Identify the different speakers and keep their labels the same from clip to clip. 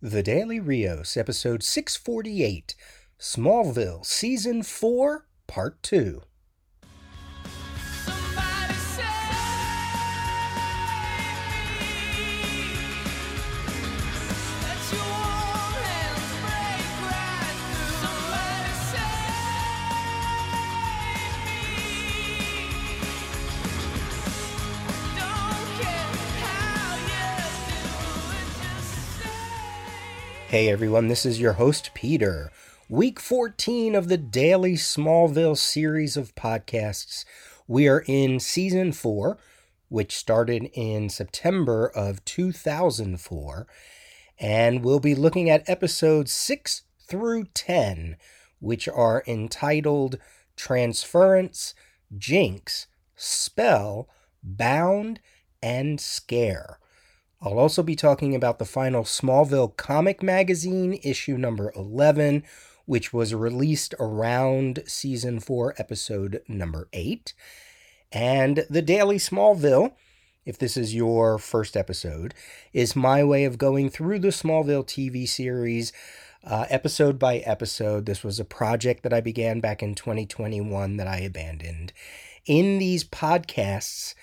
Speaker 1: The Daily Rios, episode 648, Smallville, season 4, part 2. Hey everyone, this is your host Peter. Week 14 of the Daily Smallville series of podcasts. We are in season 4, which started in September of 2004, and we'll be looking at episodes 6 through 10, which are entitled Transference, Jinx, Spell, Bound, and Scare. I'll also be talking about the final Smallville comic magazine, issue number 11, which was released around season 4, episode number 8. And the Daily Smallville, if this is your first episode, is my way of going through the Smallville TV series uh, episode by episode. This was a project that I began back in 2021 that I abandoned. In these podcasts,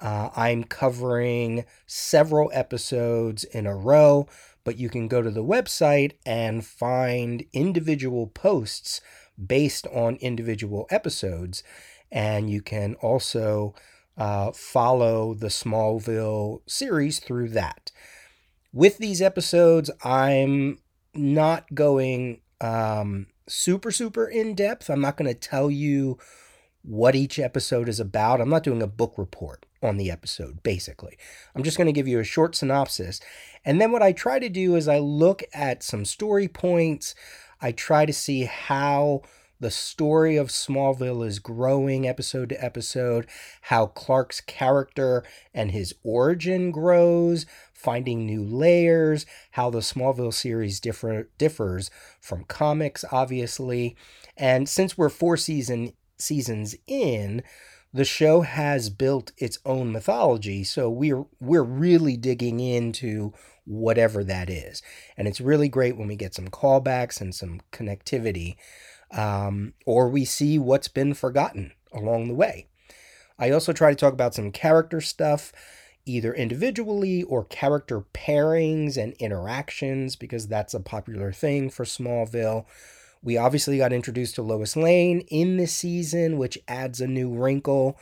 Speaker 1: uh, I'm covering several episodes in a row, but you can go to the website and find individual posts based on individual episodes. And you can also uh, follow the Smallville series through that. With these episodes, I'm not going um, super, super in depth. I'm not going to tell you what each episode is about. I'm not doing a book report on the episode, basically. I'm just going to give you a short synopsis. And then what I try to do is I look at some story points. I try to see how the story of Smallville is growing episode to episode, how Clark's character and his origin grows, finding new layers, how the Smallville series differ, differs from comics, obviously. And since we're four season seasons in, the show has built its own mythology, so we're we're really digging into whatever that is, and it's really great when we get some callbacks and some connectivity, um, or we see what's been forgotten along the way. I also try to talk about some character stuff, either individually or character pairings and interactions, because that's a popular thing for Smallville. We obviously got introduced to Lois Lane in this season, which adds a new wrinkle.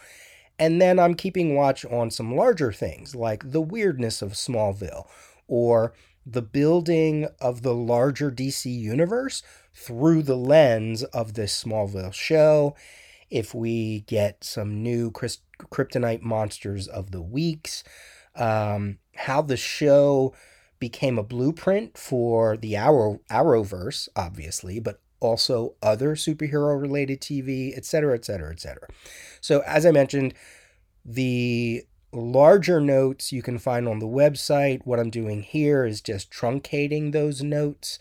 Speaker 1: And then I'm keeping watch on some larger things like the weirdness of Smallville or the building of the larger DC universe through the lens of this Smallville show. If we get some new kryptonite monsters of the weeks, um, how the show became a blueprint for the Arrow Arrowverse, obviously, but also other superhero related TV, etc., etc., etc. So, as I mentioned, the larger notes you can find on the website. What I'm doing here is just truncating those notes.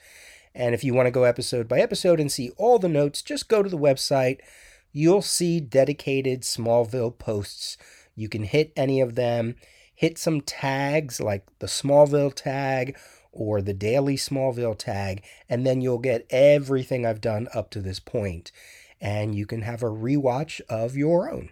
Speaker 1: And if you want to go episode by episode and see all the notes, just go to the website. You'll see dedicated Smallville posts. You can hit any of them, hit some tags like the Smallville tag or the daily Smallville tag, and then you'll get everything I've done up to this point, and you can have a rewatch of your own.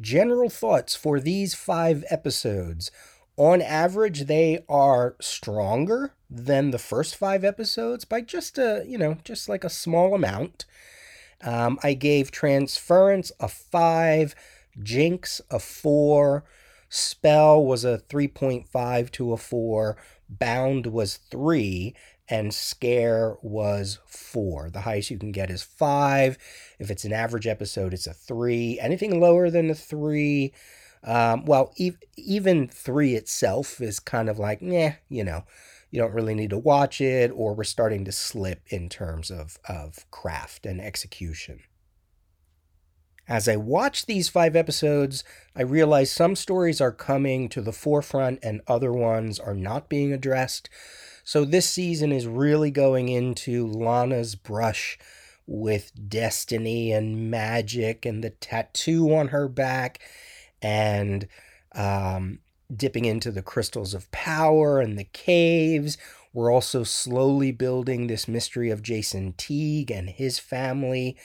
Speaker 1: General thoughts for these five episodes. On average, they are stronger than the first five episodes by just a, you know, just like a small amount. Um, I gave Transference a five, Jinx a four, Spell was a 3.5 to a 4, Bound was 3, and Scare was 4. The highest you can get is 5. If it's an average episode, it's a 3. Anything lower than a 3, um, well, e- even 3 itself is kind of like, yeah, you know, you don't really need to watch it, or we're starting to slip in terms of, of craft and execution. As I watch these five episodes, I realize some stories are coming to the forefront and other ones are not being addressed. So this season is really going into Lana's brush with destiny and magic and the tattoo on her back and um, dipping into the crystals of power and the caves. We're also slowly building this mystery of Jason Teague and his family.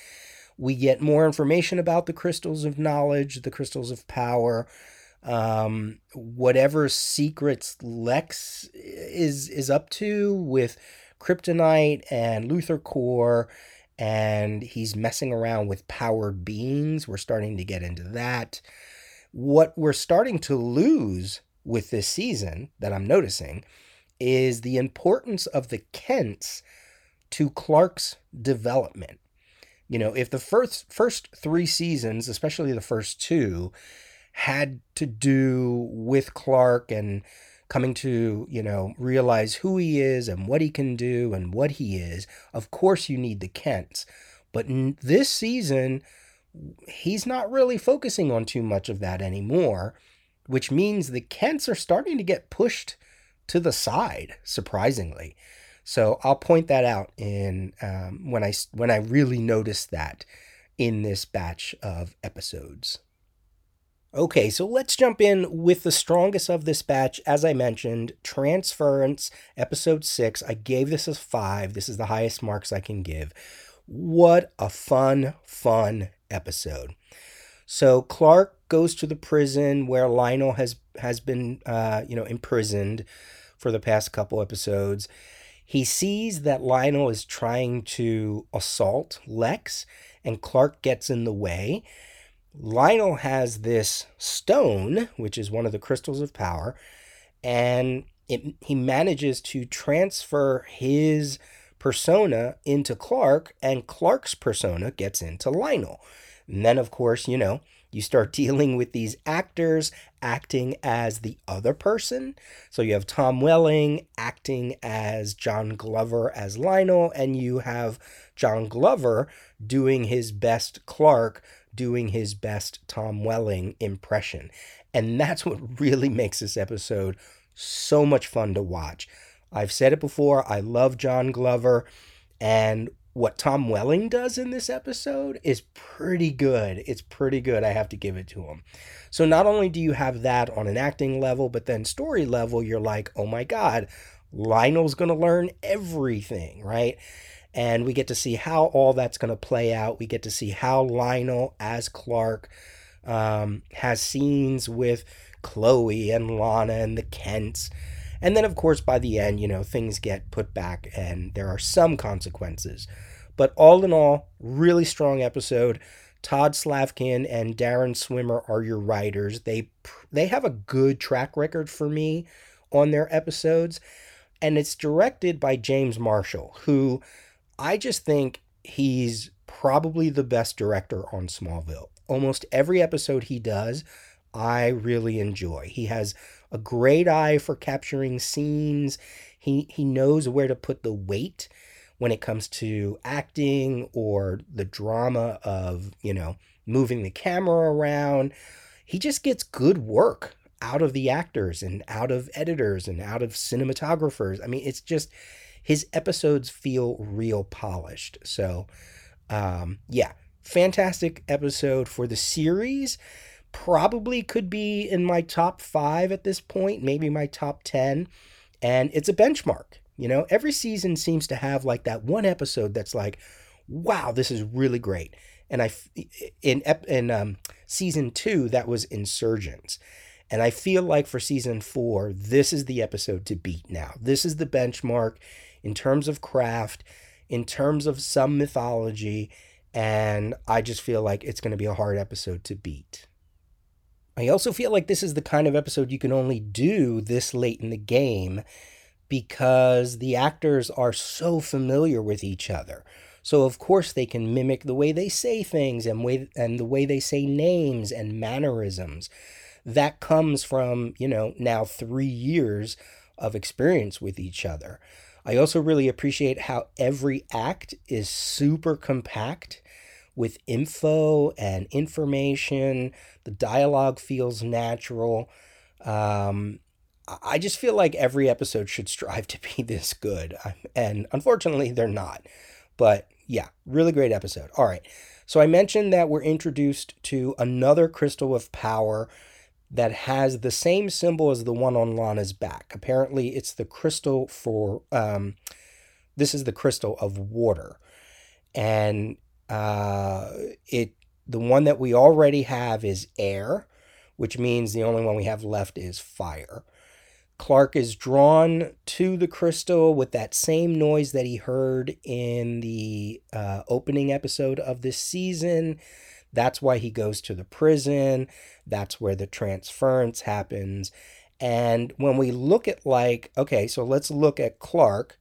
Speaker 1: We get more information about the crystals of knowledge, the crystals of power, um, whatever secrets Lex is is up to with kryptonite and LuthorCorp, and he's messing around with powered beings. We're starting to get into that. What we're starting to lose with this season that I'm noticing is the importance of the Kents to Clark's development. You know, if the first first 3 seasons, especially the first 2, had to do with Clark and coming to, you know, realize who he is and what he can do and what he is, of course you need the Kents. But this season, he's not really focusing on too much of that anymore, which means the Kents are starting to get pushed to the side, surprisingly. So I'll point that out in um, when I when I really notice that in this batch of episodes. Okay, so let's jump in with the strongest of this batch. As I mentioned, Transference, episode six. I gave this a five. This is the highest marks I can give. What a fun, fun episode. So Clark goes to the prison where Lionel has has been, uh, you know, imprisoned for the past couple episodes. He sees that Lionel is trying to assault Lex, and Clark gets in the way. Lionel has this stone, which is one of the crystals of power, and it, he manages to transfer his persona into Clark, and Clark's persona gets into Lionel. And then, of course, you know, you start dealing with these actors acting as the other person. So you have Tom Welling acting as John Glover as Lionel, and you have John Glover doing his best Clark, doing his best Tom Welling impression. And that's what really makes this episode so much fun to watch. I've said it before, I love John Glover, and what Tom Welling does in this episode is pretty good. It's pretty good. I have to give it to him. So not only do you have that on an acting level, but then story level, you're like, oh my God, Lionel's going to learn everything, right? And we get to see how all that's going to play out. We get to see how Lionel, as Clark, um, has scenes with Chloe and Lana and the Kents. And then, of course, by the end, you know, things get put back and there are some consequences. But all in all, really strong episode. Todd Slavkin and Darren Swimmer are your writers. They they have a good track record for me on their episodes, and it's directed by James Marshall, who I just think he's probably the best director on Smallville. Almost every episode he does, I really enjoy. He has a great eye for capturing scenes. He he knows where to put the weight when it comes to acting or the drama of, you know, moving the camera around. He just gets good work out of the actors and out of editors and out of cinematographers. I mean, it's just his episodes feel real polished. So, um, yeah, fantastic episode for the series. Probably could be in my top five at this point, maybe my top 10. And it's a benchmark. You know, every season seems to have like that one episode that's like, wow, this is really great. And I, in in um, season two, that was Insurgence, and I feel like for season four, this is the episode to beat. Now, this is the benchmark in terms of craft, in terms of some mythology, and I just feel like it's going to be a hard episode to beat. I also feel like this is the kind of episode you can only do this late in the game because the actors are so familiar with each other. So of course they can mimic the way they say things and way and the way they say names and mannerisms. That comes from, you know, now 3 years of experience with each other. I also really appreciate how every act is super compact with info and information. The dialogue feels natural. Um, I just feel like every episode should strive to be this good. And unfortunately, they're not. But yeah, really great episode. All right. So I mentioned that we're introduced to another crystal of power. that has the same symbol as the one on Lana's back. Apparently, it's the crystal for, um, this is the crystal of water. And uh, it the one that we already have is air, which means the only one we have left is fire. Clark is drawn to the crystal with that same noise that he heard in the uh, opening episode of this season. That's why he goes to the prison. That's where the transference happens. And when we look at, like, okay, so let's look at Clark,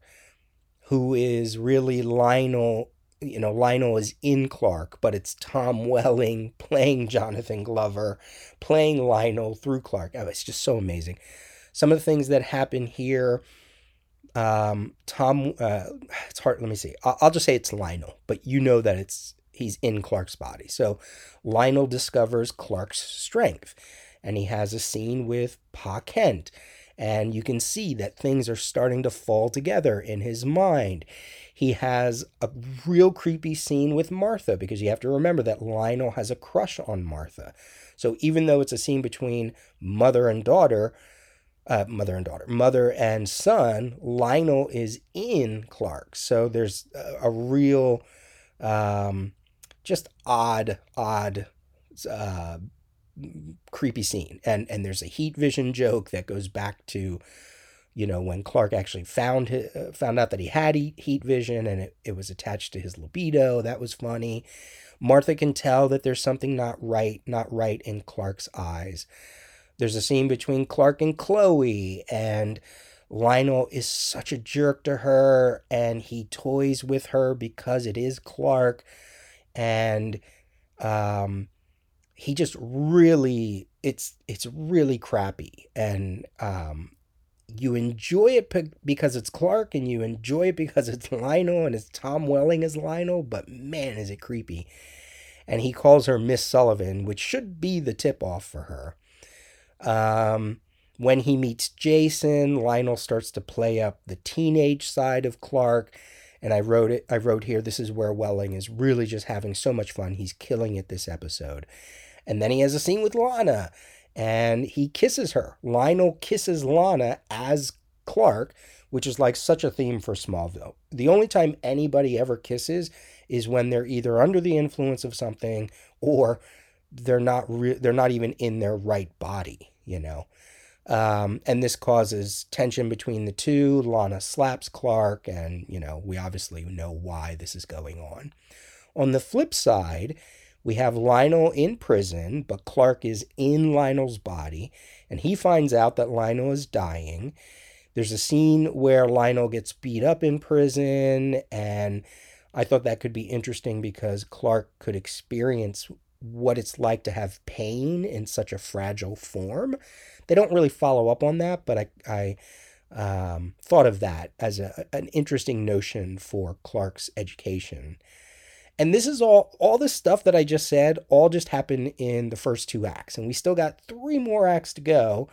Speaker 1: who is really Lionel. You know, Lionel is in Clark, but it's Tom Welling playing Jonathan Glover, playing Lionel through Clark. Oh, it's just so amazing some of the things that happen here. Um, Tom, uh, it's hard. Let me see. I'll, I'll just say it's Lionel, but you know that it's he's in Clark's body. So Lionel discovers Clark's strength, and he has a scene with Pa Kent, and you can see that things are starting to fall together in his mind. He has a real creepy scene with Martha because you have to remember that Lionel has a crush on Martha. So even though it's a scene between mother and daughter, uh, mother and daughter, mother and son, Lionel is in Clark. So there's a, a real, um, just odd, odd, uh, creepy scene. And and there's a heat vision joke that goes back to, you know, when Clark actually found his, uh, found out that he had heat, heat vision and it, it was attached to his libido. That was funny. Martha can tell that there's something not right, not right in Clark's eyes. There's a scene between Clark and Chloe, and Lionel is such a jerk to her, and he toys with her because it is Clark, and um, he just really it's it's really crappy, and um, you enjoy it because it's Clark, and you enjoy it because it's Lionel, and it's Tom Welling as Lionel, but man, is it creepy. And he calls her Miss Sullivan, which should be the tip off for her. Um, when he meets Jason, Lionel starts to play up the teenage side of Clark. And I wrote it, I wrote here, this is where Welling is really just having so much fun. He's killing it this episode. And then he has a scene with Lana and he kisses her. Lionel kisses Lana as Clark, which is like such a theme for Smallville. The only time anybody ever kisses is when they're either under the influence of something or they're not re- they're not even in their right body, you know. Um, and this causes tension between the two. Lana slaps Clark, and you know we obviously know why this is going on. On the flip side, we have Lionel in prison, but Clark is in Lionel's body, and he finds out that Lionel is dying. There's a scene where Lionel gets beat up in prison, and I thought that could be interesting because Clark could experience what it's like to have pain in such a fragile form. They don't really follow up on that, but I, I um, thought of that as a, an interesting notion for Clark's education. And this is all all this stuff that I just said all just happened in the first two acts and we still got three more acts to go.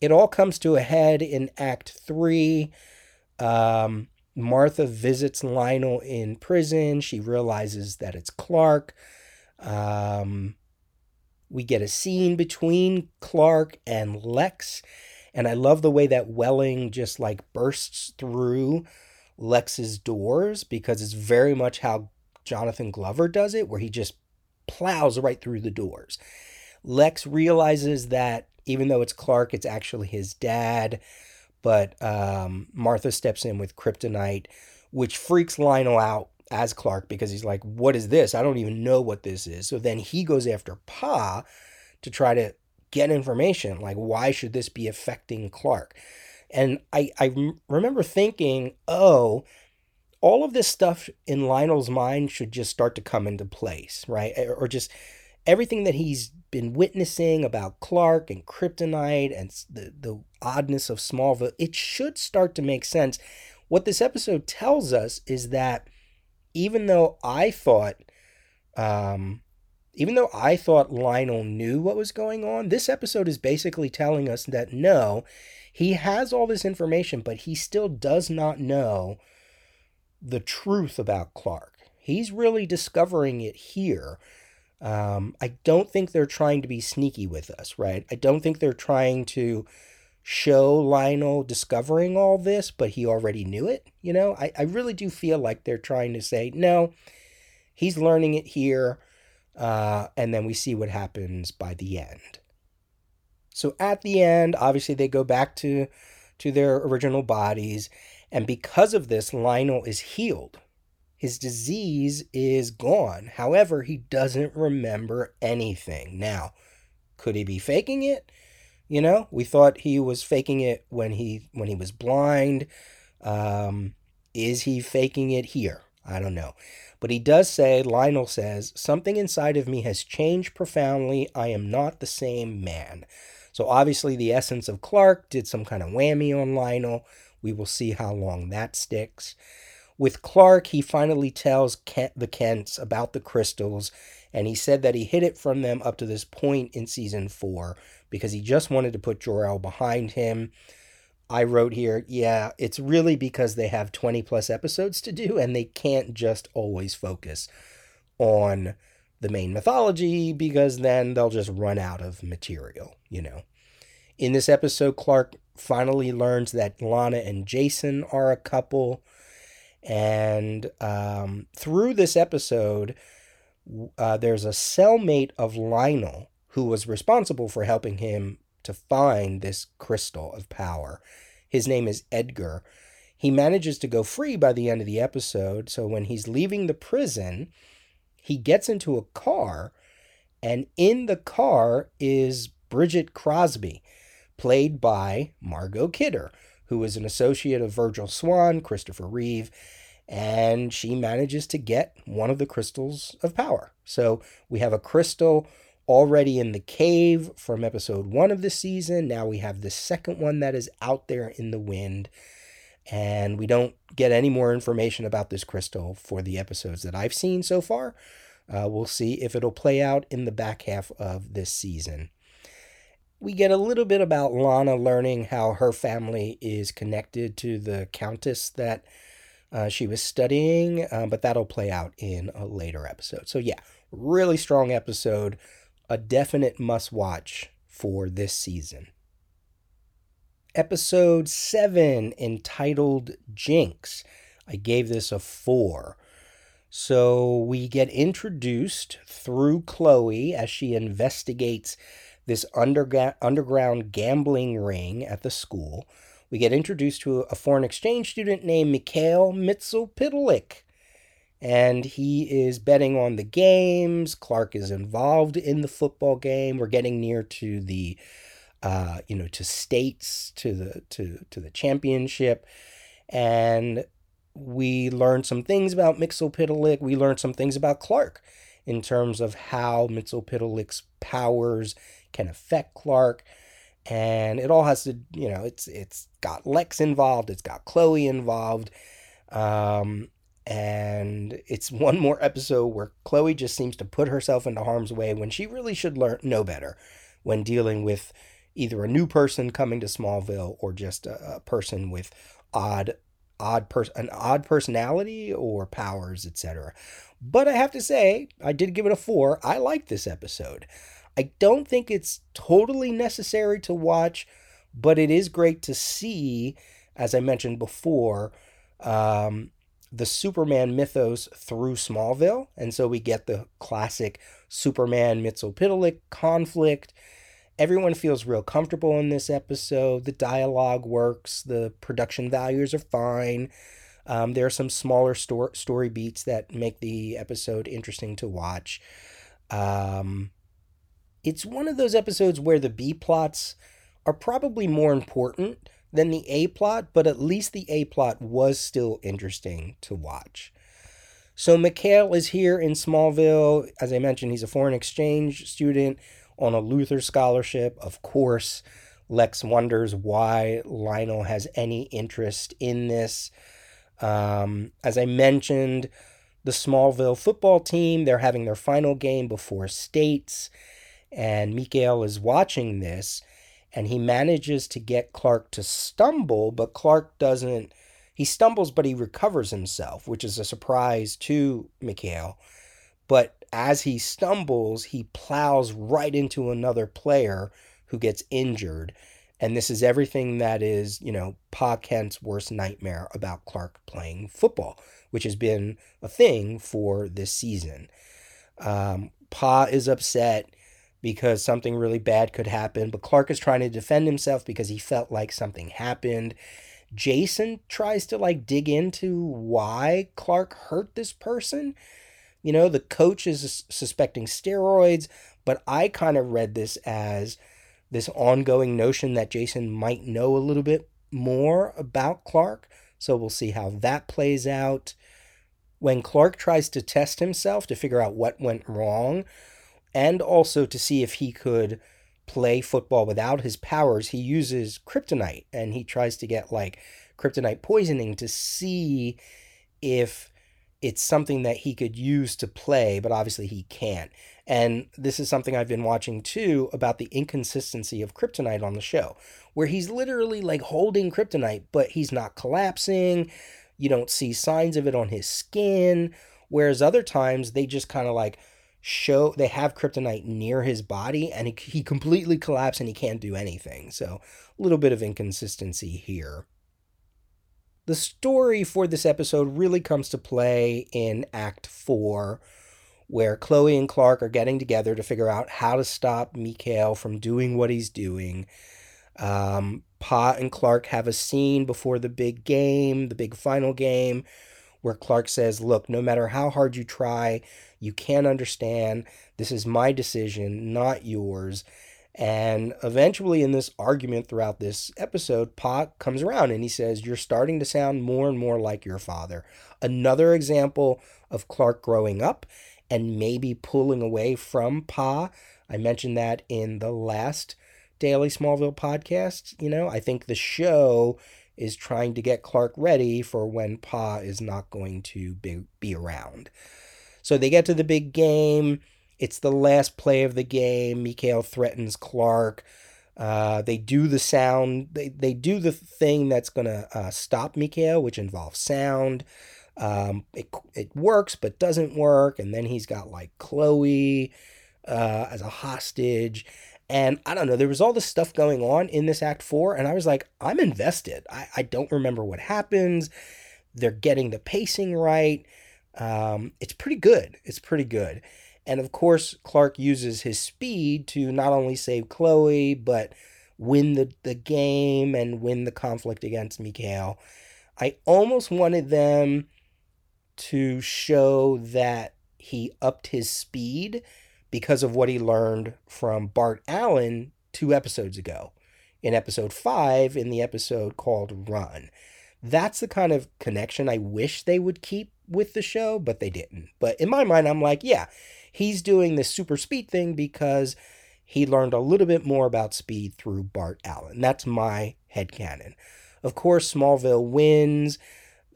Speaker 1: It all comes to a head in act 3. Um, Martha visits Lionel in prison. She realizes that it's Clark. Um, we get a scene between Clark and Lex, and I love the way that Welling just like bursts through Lex's doors because it's very much how Jonathan Glover does it, where he just plows right through the doors. Lex realizes that even though it's Clark, it's actually his dad, but um, Martha steps in with kryptonite, which freaks Lionel out as Clark because he's like, What is this? I don't even know what this is. So then he goes after Pa to try to get information. Like, why should this be affecting Clark? And I, I remember thinking, oh, all of this stuff in Lionel's mind should just start to come into place, right? Or just everything that he's been witnessing about Clark and kryptonite and the, the oddness of Smallville, it should start to make sense. What this episode tells us is that even though I thought, um, even though I thought Lionel knew what was going on, this episode is basically telling us that no, he has all this information, but he still does not know the truth about Clark. He's really discovering it here. Um, I don't think they're trying to be sneaky with us, right? I don't think they're trying to show Lionel discovering all this, but he already knew it. You know, I, I really do feel like they're trying to say, no, he's learning it here. Uh, and then we see what happens by the end. So at the end, obviously they go back to to their original bodies, and because of this, Lionel is healed. His disease is gone. However, he doesn't remember anything. Now, could he be faking it? You know, we thought he was faking it when he when he was blind. Um, is he faking it here? I don't know. But he does say, Lionel says, something inside of me has changed profoundly. I am not the same man. So obviously, the essence of Clark did some kind of whammy on Lionel. We will see how long that sticks. With Clark, he finally tells Kent, the Kents about the crystals, and he said that he hid it from them up to this point in season four because he just wanted to put Jor-El behind him. I wrote here, yeah, it's really because they have 20 plus episodes to do and they can't just always focus on the main mythology because then they'll just run out of material, you know. In this episode, Clark finally learns that Lana and Jason are a couple. And um, through this episode, uh, there's a cellmate of Lionel who was responsible for helping him to find this crystal of power. His name is Edgar. He manages to go free by the end of the episode. So when he's leaving the prison, he gets into a car, and in the car is Bridget Crosby, played by Margot Kidder, who is an associate of Virgil Swan, Christopher Reeve, and she manages to get one of the crystals of power. So we have a crystal already in the cave from episode one of the season. Now we have the second one that is out there in the wind. And we don't get any more information about this crystal for the episodes that I've seen so far. Uh, we'll see if it'll play out in the back half of this season. We get a little bit about Lana learning how her family is connected to the Countess that uh, she was studying, uh, but that'll play out in a later episode. So, yeah, really strong episode, a definite must watch for this season. Episode 7, entitled Jinx. I gave this a 4. So we get introduced through Chloe as she investigates this underga- underground gambling ring at the school. We get introduced to a foreign exchange student named Mikhail Mxyzptlk. And he is betting on the games. Clark is involved in the football game. We're getting near to the uh, you know, to states, to the to to the championship, and we learned some things about Mxyzptlk. We learned some things about Clark in terms of how Mxyzptlk's powers can affect Clark, and it all has to, you know, it's it's got Lex involved, it's got Chloe involved, um, and it's one more episode where Chloe just seems to put herself into harm's way when she really should learn know better when dealing with either a new person coming to Smallville or just a, a person with odd odd pers- an odd personality or powers, etc. But I have to say, I did give it a 4. I like this episode. I don't think it's totally necessary to watch, but it is great to see as I mentioned before, um, the Superman mythos through Smallville. And so we get the classic Superman Mxyzptlk conflict Everyone feels real comfortable in this episode. The dialogue works. The production values are fine. Um, there are some smaller sto- story beats that make the episode interesting to watch. Um, it's one of those episodes where the B plots are probably more important than the A plot, but at least the A plot was still interesting to watch. So Mikhail is here in Smallville. As I mentioned, he's a foreign exchange student on a Luthor scholarship. Of course, Lex wonders why Lionel has any interest in this. Um, as I mentioned, the Smallville football team, they're having their final game before states, and Mikhail is watching this, and he manages to get Clark to stumble, but Clark doesn't. He stumbles, but he recovers himself, which is a surprise to Mikhail. But as he stumbles, he plows right into another player who gets injured. And this is everything that is, you know, Pa Kent's worst nightmare about Clark playing football, which has been a thing for this season. Um, pa is upset because something really bad could happen, but Clark is trying to defend himself because he felt like something happened. Jason tries to like dig into why Clark hurt this person. You know, the coach is suspecting steroids, but I kind of read this as this ongoing notion that Jason might know a little bit more about Clark. So we'll see how that plays out. When Clark tries to test himself to figure out what went wrong, and also to see if he could play football without his powers, he uses kryptonite and he tries to get like kryptonite poisoning to see if it's something that he could use to play, but obviously he can't. And this is something I've been watching too about the inconsistency of kryptonite on the show, where he's literally like holding kryptonite, but he's not collapsing. You don't see signs of it on his skin. Whereas other times they just kind of like show they have kryptonite near his body and he, he completely collapses and he can't do anything. So a little bit of inconsistency here. The story for this episode really comes to play in Act 4, where Chloe and Clark are getting together to figure out how to stop Mikhail from doing what he's doing. Um, Pa and Clark have a scene before the big game, the big final game, where Clark says, Look, no matter how hard you try, you can't understand. This is my decision, not yours. And eventually, in this argument throughout this episode, Pa comes around and he says, You're starting to sound more and more like your father. Another example of Clark growing up and maybe pulling away from Pa. I mentioned that in the last Daily Smallville podcast. You know, I think the show is trying to get Clark ready for when Pa is not going to be, be around. So they get to the big game. It's the last play of the game. Mikhail threatens Clark. Uh, they do the sound. They, they do the thing that's going to uh, stop Mikhail, which involves sound. Um, it, it works, but doesn't work. And then he's got like Chloe uh, as a hostage. And I don't know, there was all this stuff going on in this Act 4. And I was like, I'm invested. I, I don't remember what happens. They're getting the pacing right. Um, it's pretty good. It's pretty good. And of course, Clark uses his speed to not only save Chloe, but win the, the game and win the conflict against Mikhail. I almost wanted them to show that he upped his speed because of what he learned from Bart Allen two episodes ago. In episode five, in the episode called Run. That's the kind of connection I wish they would keep with the show, but they didn't. But in my mind, I'm like, yeah, he's doing this super speed thing because he learned a little bit more about speed through Bart Allen. That's my head headcanon. Of course, Smallville wins.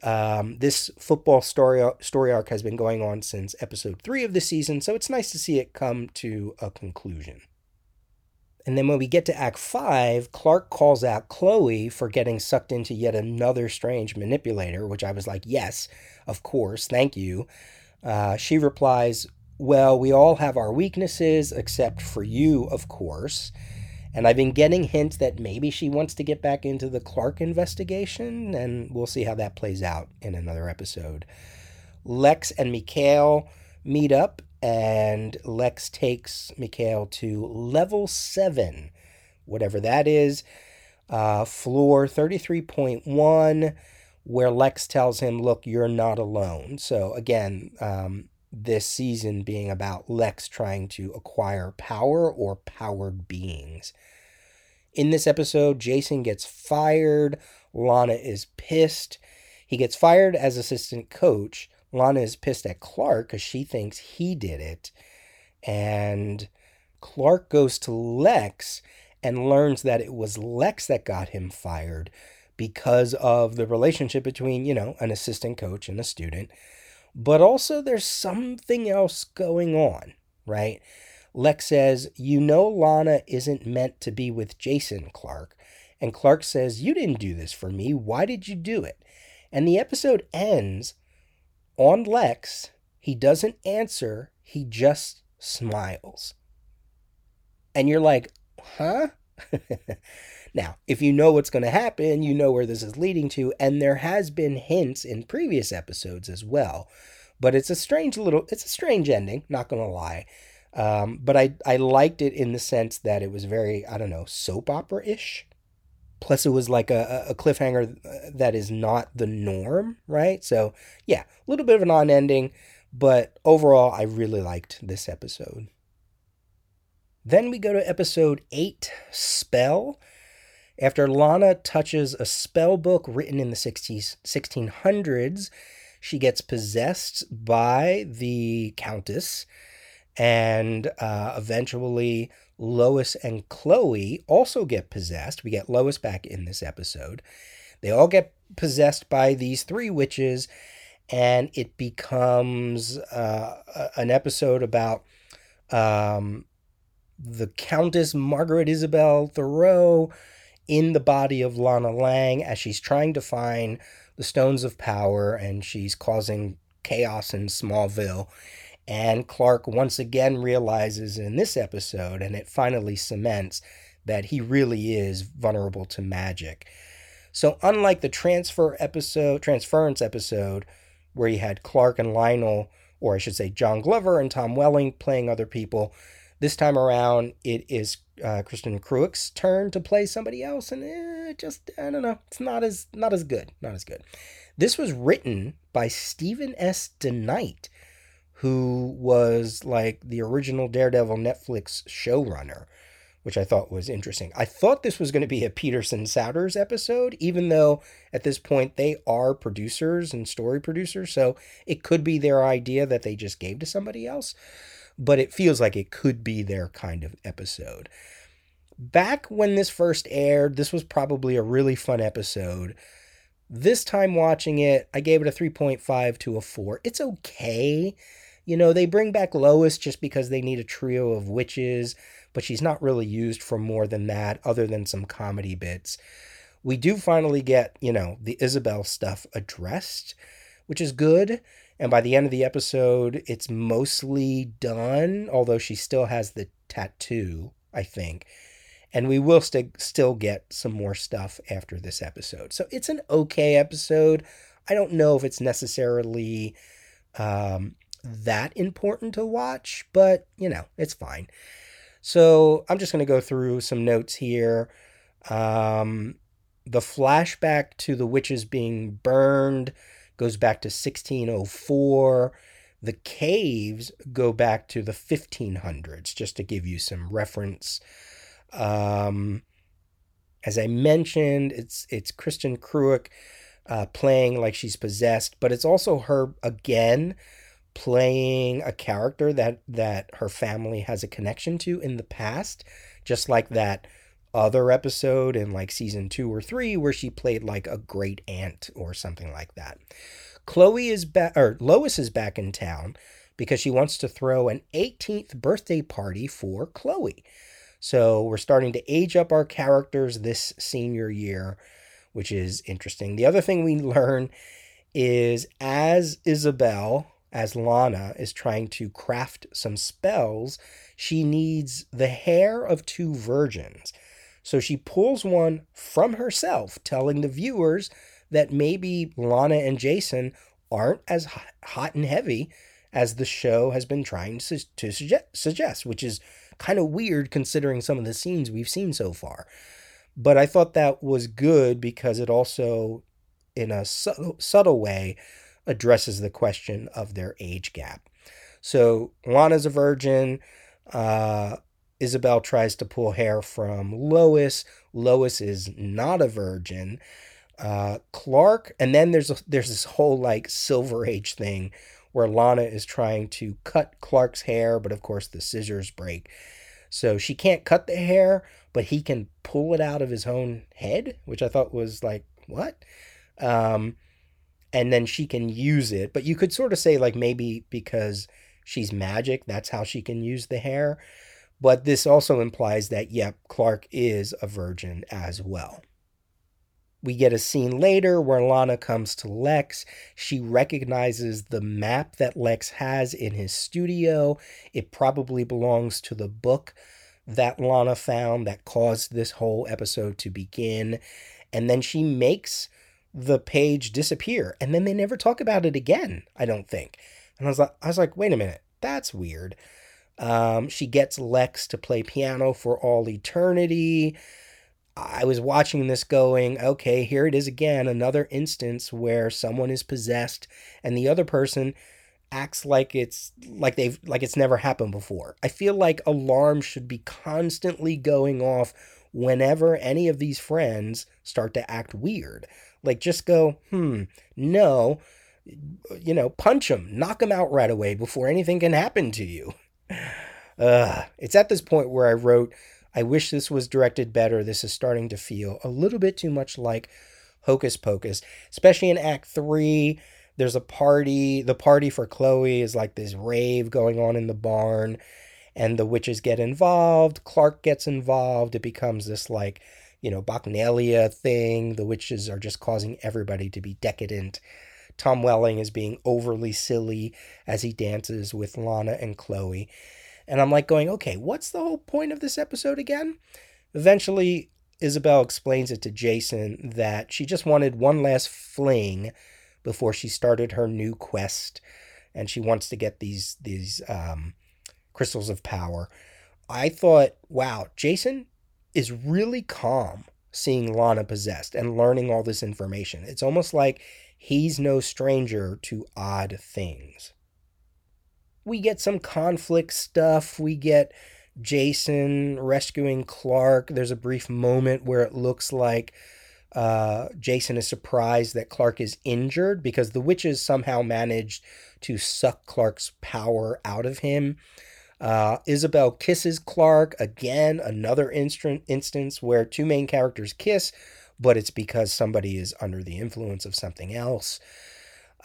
Speaker 1: Um, this football story story arc has been going on since episode three of the season, so it's nice to see it come to a conclusion. And then when we get to Act 5, Clark calls out Chloe for getting sucked into yet another strange manipulator, which I was like, yes, of course, thank you. Uh, she replies, Well, we all have our weaknesses, except for you, of course. And I've been getting hints that maybe she wants to get back into the Clark investigation, and we'll see how that plays out in another episode. Lex and Mikhail meet up and Lex takes Mikhail to level 7, whatever that is, uh, floor 33.1, where Lex tells him, Look, you're not alone. So, again, um, this season being about Lex trying to acquire power or powered beings. In this episode, Jason gets fired. Lana is pissed. He gets fired as assistant coach. Lana is pissed at Clark because she thinks he did it. And Clark goes to Lex and learns that it was Lex that got him fired because of the relationship between, you know, an assistant coach and a student. But also, there's something else going on, right? Lex says, You know, Lana isn't meant to be with Jason, Clark. And Clark says, You didn't do this for me. Why did you do it? And the episode ends on Lex. He doesn't answer. he just smiles. And you're like, huh? now, if you know what's going to happen, you know where this is leading to, and there has been hints in previous episodes as well. But it's a strange little, it's a strange ending, not going to lie. Um, but I, I liked it in the sense that it was very, I don't know, soap opera ish. Plus, it was like a, a cliffhanger that is not the norm, right? So, yeah, a little bit of an on ending, but overall, I really liked this episode. Then we go to episode 8 Spell. After Lana touches a spell book written in the 60s, 1600s, she gets possessed by the Countess, and uh, eventually Lois and Chloe also get possessed. We get Lois back in this episode. They all get possessed by these three witches, and it becomes uh, an episode about um, the Countess Margaret Isabel Thoreaux in the body of Lana Lang as she's trying to find the Stones of Power and she's causing chaos in Smallville. And Clark once again realizes in this episode, and it finally cements that he really is vulnerable to magic. So, unlike the transfer episode, transference episode, where you had Clark and Lionel, or I should say John Glover and Tom Welling playing other people, this time around it is uh, Kristin Kreuk's turn to play somebody else, and eh, just I don't know, it's not as not as good, not as good. This was written by Steven S. DeKnight, who was like the original Daredevil Netflix showrunner, which I thought was interesting. I thought this was going to be a Peterson Souders episode, even though at this point they are producers and story producers, so it could be their idea that they just gave to somebody else, but it feels like it could be their kind of episode. Back when this first aired, this was probably a really fun episode. This time watching it, I gave it a 3.5 to a 4. It's okay. You know, they bring back Lois just because they need a trio of witches, but she's not really used for more than that, other than some comedy bits. We do finally get, you know, the Isabel stuff addressed, which is good. And by the end of the episode, it's mostly done, although she still has the tattoo, I think. And we will st- still get some more stuff after this episode. So it's an okay episode. I don't know if it's necessarily um, that important to watch, but you know, it's fine. So I'm just going to go through some notes here. Um, the flashback to the witches being burned goes back to 1604. The caves go back to the 1500s, just to give you some reference. Um, as I mentioned, it's it's Kristin Kreuk uh, playing like she's possessed, but it's also her again playing a character that that her family has a connection to in the past, just like that other episode in like season two or three where she played like a great aunt or something like that. Chloe is back, or Lois is back in town because she wants to throw an 18th birthday party for Chloe. So we're starting to age up our characters this senior year, which is interesting. The other thing we learn is as Isabel, as Lana, is trying to craft some spells, she needs the hair of two virgins. So she pulls one from herself, telling the viewers that maybe Lana and Jason aren't as hot- and heavy as the show has been trying to, suggest, which is kind of weird considering some of the scenes we've seen so far. But I thought that was good because it also, in a subtle, subtle way, addresses the question of their age gap. So Lana's a virgin. Uh, Isabel tries to pull hair from Lois. Lois is not a virgin. Uh, Clark, and then there's a, there's this whole like Silver Age thing where Lana is trying to cut Clark's hair, but of course the scissors break. So she can't cut the hair, but he can pull it out of his own head, which I thought was like, what? Um, and then she can use it. But you could sort of say, like, maybe because she's magic, that's how she can use the hair. But this also implies that, yep, Clark is a virgin as well. We get a scene later where Lana comes to Lex. She recognizes the map that Lex has in his studio. It probably belongs to the book that Lana found that caused this whole episode to begin. And then she makes the page disappear. And then they never talk about it again, I don't think. And I was like, I was like, wait a minute, that's weird. Um, she gets Lex to play piano for all eternity. I was watching this going, okay, here it is again, another instance where someone is possessed and the other person acts like it's like they've like it's never happened before. I feel like alarms should be constantly going off whenever any of these friends start to act weird. Like just go, "Hmm, no." You know, punch them, knock them out right away before anything can happen to you. Uh, it's at this point where I wrote, I wish this was directed better. This is starting to feel a little bit too much like Hocus Pocus, especially in Act 3. There's a party. The party for Chloe is like this rave going on in the barn, and the witches get involved. Clark gets involved. It becomes this, like, you know, Bacchanalia thing. The witches are just causing everybody to be decadent. Tom Welling is being overly silly as he dances with Lana and Chloe. And I'm like going, okay, what's the whole point of this episode again? Eventually, Isabel explains it to Jason that she just wanted one last fling before she started her new quest, and she wants to get these these um, crystals of power. I thought, wow, Jason is really calm seeing Lana possessed and learning all this information. It's almost like he's no stranger to odd things we get some conflict stuff. We get Jason rescuing Clark. There's a brief moment where it looks like uh, Jason is surprised that Clark is injured because the witches somehow managed to suck Clark's power out of him. Uh, Isabel kisses Clark again, another instant instance where two main characters kiss, but it's because somebody is under the influence of something else.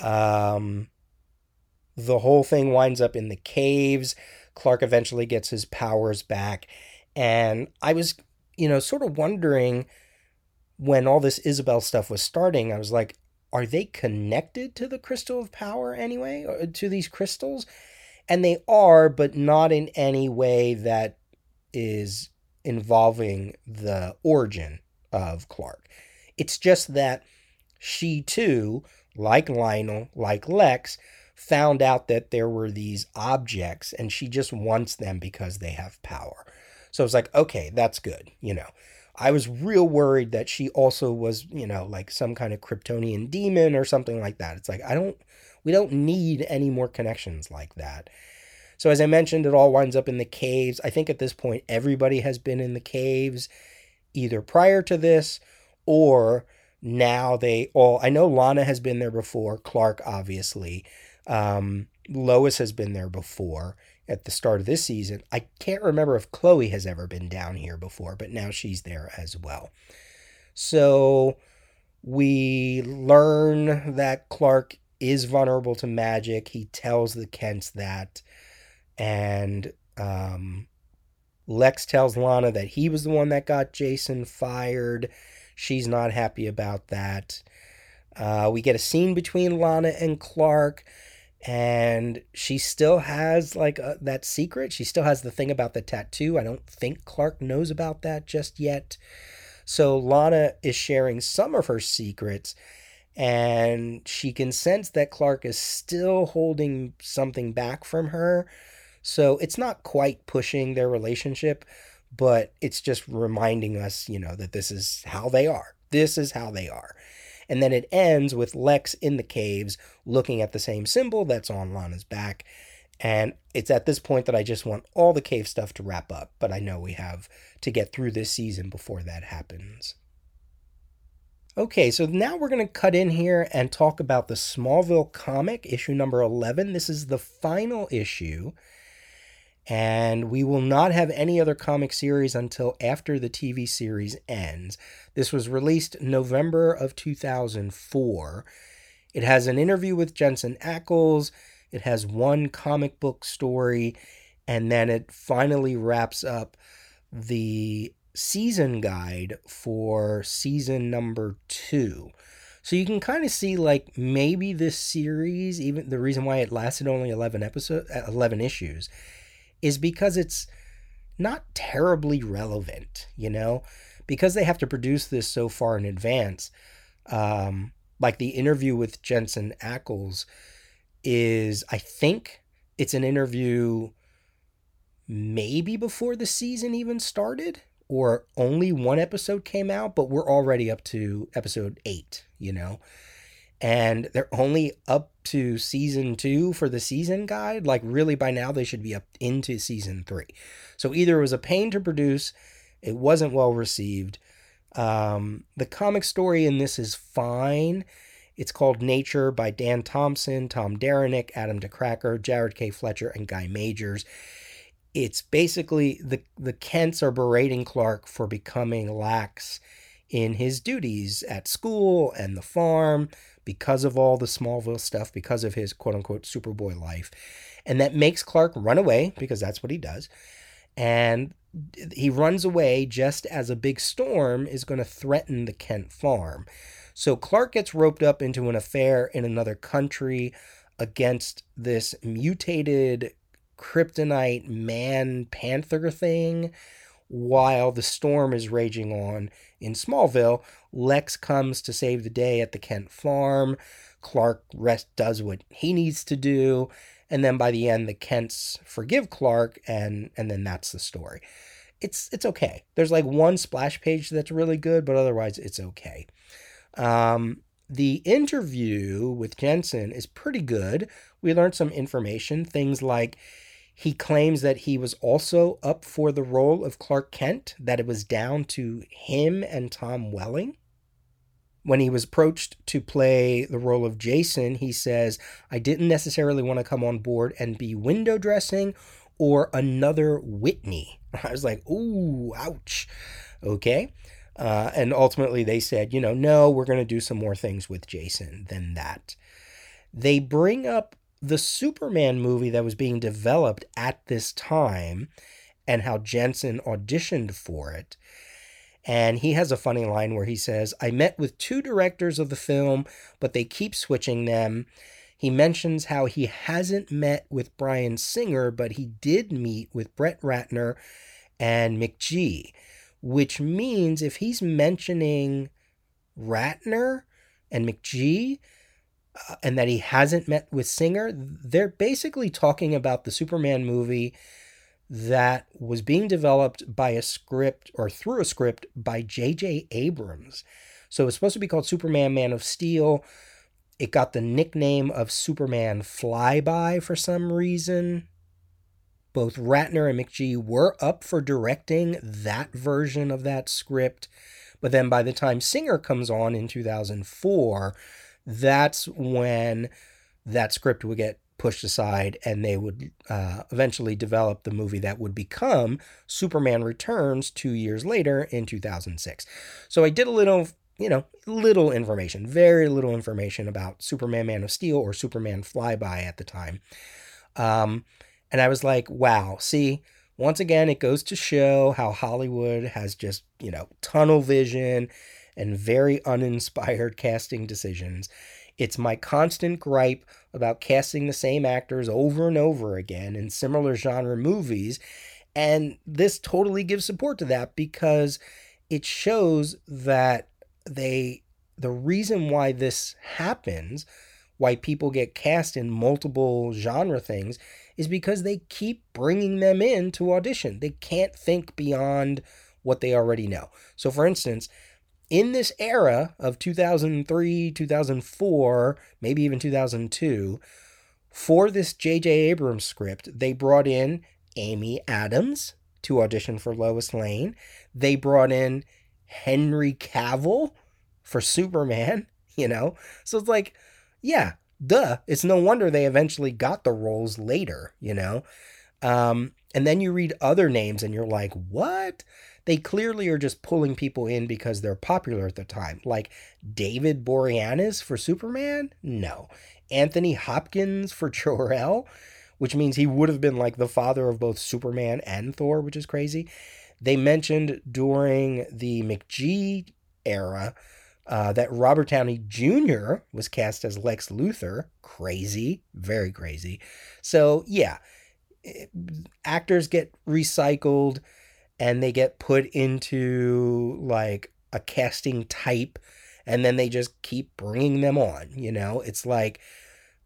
Speaker 1: Um, the whole thing winds up in the caves. Clark eventually gets his powers back. And I was, you know, sort of wondering when all this Isabel stuff was starting, I was like, are they connected to the crystal of power anyway, or to these crystals? And they are, but not in any way that is involving the origin of Clark. It's just that she too, like Lionel, like Lex, found out that there were these objects and she just wants them because they have power. So it's like, okay, that's good, you know. I was real worried that she also was, you know, like some kind of Kryptonian demon or something like that. It's like, I don't, we don't need any more connections like that. So as I mentioned, it all winds up in the caves. I think at this point, everybody has been in the caves either prior to this or now they all, I know Lana has been there before, Clark, obviously. Um, Lois has been there before at the start of this season. I can't remember if Chloe has ever been down here before, but now she's there as well. So we learn that Clark is vulnerable to magic. He tells the Kents that. And um, Lex tells Lana that he was the one that got Jason fired. She's not happy about that. Uh, we get a scene between Lana and Clark and she still has like a, that secret. She still has the thing about the tattoo. I don't think Clark knows about that just yet. So Lana is sharing some of her secrets, and she can sense that Clark is still holding something back from her. So it's not quite pushing their relationship, but it's just reminding us, you know, that this is how they are. This is how they are. And then it ends with Lex in the caves looking at the same symbol that's on Lana's back. And it's at this point that I just want all the cave stuff to wrap up, but I know we have to get through this season before that happens. Okay, so now we're going to cut in here and talk about the Smallville comic, issue number 11. This is the final issue, and we will not have any other comic series until after the TV series ends. This was released November of 2004. It has an interview with Jensen Ackles, it has one comic book story, and then it finally wraps up the season guide for season number two. So you can kind of see like maybe this series, even the reason why it lasted only 11 episodes, 11 issues, is because it's not terribly relevant, you know, because they have to produce this so far in advance. Um, like the interview with Jensen Ackles is, I think it's an interview maybe before the season even started or only one episode came out, but we're already up to episode eight, you know? And they're only up to season two for the season guide. Like, really, by now, they should be up into season three. So, either it was a pain to produce, it wasn't well received. Um, the comic story in this is fine. It's called Nature by Dan Thompson, Tom Derenick, Adam DeKraker, Jared K. Fletcher, and Guy Majors it's basically the the Kents are berating Clark for becoming lax in his duties at school and the farm because of all the Smallville stuff, because of his quote unquote Superboy life. And that makes Clark run away because that's what he does. And he runs away just as a big storm is going to threaten the Kent farm. So Clark gets roped up into an affair in another country against this mutated kryptonite man panther thing while the storm is raging on in Smallville. Lex comes to save the day at the Kent farm. Clark rest does what he needs to do, and then by the end, the Kents forgive Clark, and and then that's the story. It's it's okay. There's like one splash page that's really good, but otherwise it's okay. Um, the interview with Jensen is pretty good. We learned some information, things like he claims that he was also up for the role of Clark Kent, that it was down to him and Tom Welling. When he was approached to play the role of Jason, he says, I didn't necessarily want to come on board and be window dressing or another Whitney. I was like, ooh, ouch. Okay. Uh, and ultimately, they said, you know, no, we're going to do some more things with Jason than that. They bring up the Superman movie that was being developed at this time and how Jensen auditioned for it. And he has a funny line where he says, I met with two directors of the film, but they keep switching them. He mentions how he hasn't met with Bryan Singer, but he did meet with Brett Ratner and McG, which means if he's mentioning Ratner and McG, uh, and that he hasn't met with Singer, they're basically talking about the Superman movie that was being developed by a script or through a script by J.J. Abrams. So it's supposed to be called Superman Man of Steel. It got the nickname of Superman Flyby for some reason. Both Ratner and McG were up for directing that version of that script. But then by the time Singer comes on in 2004, that's when that script would get pushed aside and they would uh, eventually develop the movie that would become Superman Returns two years later in 2006. So I did a little, you know, little information, very little information about Superman Man of Steel or Superman Flyby at the time. Um, and I was like, wow, see, once again, it goes to show how Hollywood has just, you know, tunnel vision and very uninspired casting decisions. It's my constant gripe about casting the same actors over and over again in similar genre movies. And this totally gives support to that because it shows that they, the reason why this happens, why people get cast in multiple genre things, is because they keep bringing them in to audition. They can't think beyond what they already know. So, for instance, in this era of 2003, 2004, maybe even 2002, for this J.J. Abrams script, they brought in Amy Adams to audition for Lois Lane. They brought in Henry Cavill for Superman, you know? So it's like, yeah, duh. It's no wonder they eventually got the roles later, you know? Um, and then you read other names and you're like, what? They clearly are just pulling people in because they're popular at the time. Like David Boreanaz for Superman? No. Anthony Hopkins for Jor-El, which means he would have been like the father of both Superman and Thor, which is crazy. They mentioned during the McG era uh, that Robert Downey Jr. was cast as Lex Luthor. Crazy, very crazy. So, yeah, it- actors get recycled and they get put into like a casting type and then they just keep bringing them on you know? It's like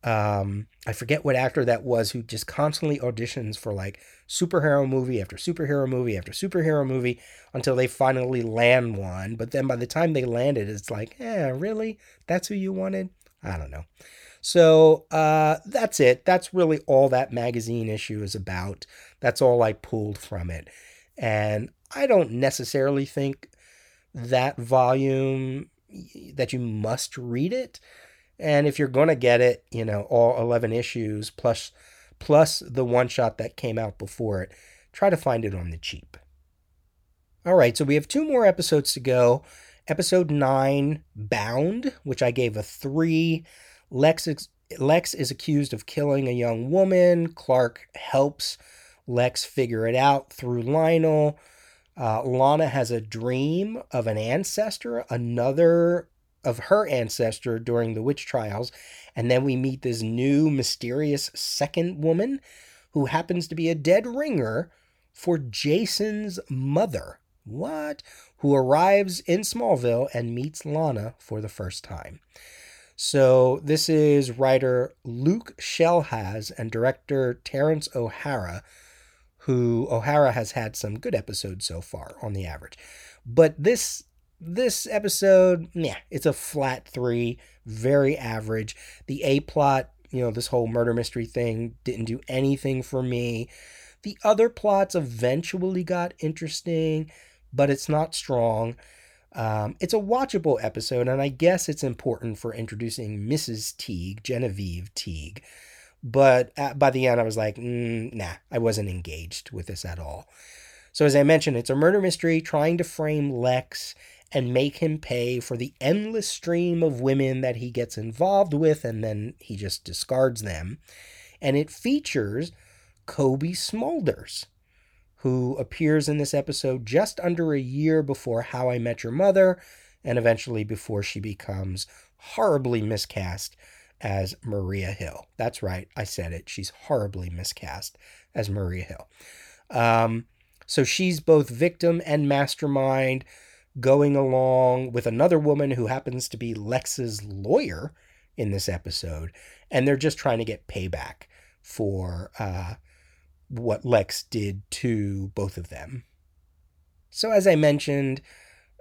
Speaker 1: um i forget what actor that was who just constantly auditions for like superhero movie after superhero movie after superhero movie until they finally land one but then by the time they landed it's like eh really? That's who you wanted? I don't know. So uh that's it. That's really all that magazine issue is about. That's all i pulled from it and I don't necessarily think that volume that you must read it. And if you're going to get it, you know, all 11 issues plus plus the one shot that came out before it, try to find it on the cheap. All right, so we have two more episodes to go. Episode 9, Bound, which I gave a 3. Lex Lex is accused of killing a young woman. Clark helps Lex figure it out through Lionel. Uh, Lana has a dream of an ancestor, another of her ancestor during the witch trials. And then we meet this new mysterious second woman who happens to be a dead ringer for Jason's mother. What? Who arrives in Smallville and meets Lana for the first time. So this is writer Luke Schelhaas and director Terrence O'Hara who O'Hara has had some good episodes so far on the average. But this this episode, yeah, it's a flat 3, very average. The A plot, you know, this whole murder mystery thing didn't do anything for me. The other plots eventually got interesting, but it's not strong. Um, it's a watchable episode, and I guess it's important for introducing Mrs. Teague, Genevieve Teague but at, by the end i was like mm, nah i wasn't engaged with this at all. So as i mentioned it's a murder mystery trying to frame lex and make him pay for the endless stream of women that he gets involved with and then he just discards them. And it features Cobie Smulders who appears in this episode just under a year before how i met your mother and eventually before she becomes horribly miscast as Maria Hill. That's right, I said it. She's horribly miscast as Maria Hill. Um, so she's both victim and mastermind, going along with another woman who happens to be Lex's lawyer in this episode, and they're just trying to get payback for uh, what Lex did to both of them. So as I mentioned,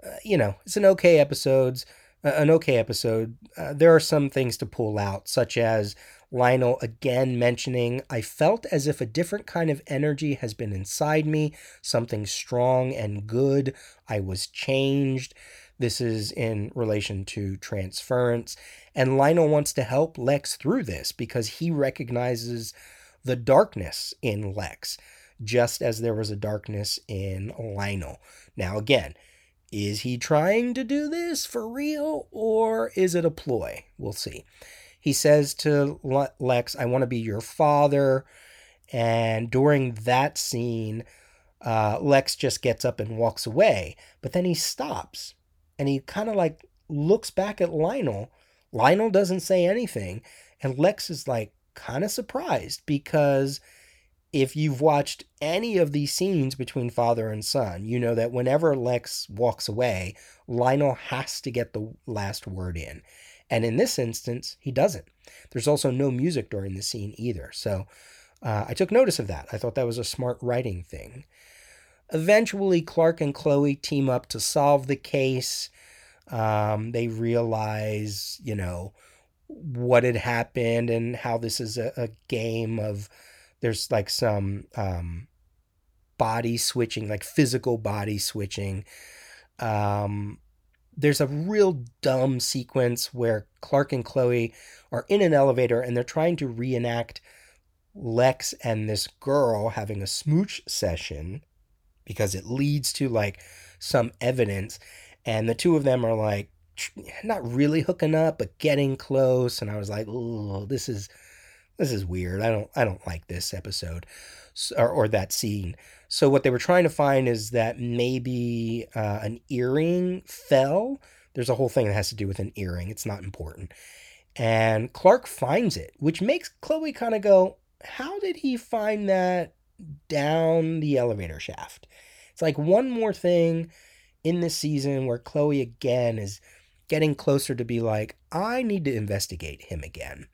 Speaker 1: uh, you know, it's an okay episodes an okay episode. Uh, there are some things to pull out, such as Lionel again mentioning, I felt as if a different kind of energy has been inside me, something strong and good. I was changed. This is in relation to transference. And Lionel wants to help Lex through this because he recognizes the darkness in Lex, just as there was a darkness in Lionel. Now, again, is he trying to do this for real or is it a ploy? We'll see. He says to Lex, I want to be your father. And during that scene, uh, Lex just gets up and walks away. But then he stops and he kind of like looks back at Lionel. Lionel doesn't say anything. And Lex is like kind of surprised because if you've watched any of these scenes between father and son, you know that whenever Lex walks away, Lionel has to get the last word in. And in this instance, he doesn't. There's also no music during the scene either. So uh, I took notice of that. I thought that was a smart writing thing. Eventually, Clark and Chloe team up to solve the case. Um, they realize, you know, what had happened and how this is a, a game of there's like some um, body switching, like physical body switching. Um, there's a real dumb sequence where Clark and Chloe are in an elevator and they're trying to reenact Lex and this girl having a smooch session because it leads to like some evidence. And the two of them are like not really hooking up, but getting close. And I was like, oh, this is this is weird. I don't I don't like this episode or, or that scene. So what they were trying to find is that maybe uh, an earring fell. There's a whole thing that has to do with an earring. It's not important. And Clark finds it, which makes Chloe kind of go, "How did he find that down the elevator shaft?" It's like one more thing in this season where Chloe again is getting closer to be like, I need to investigate him again.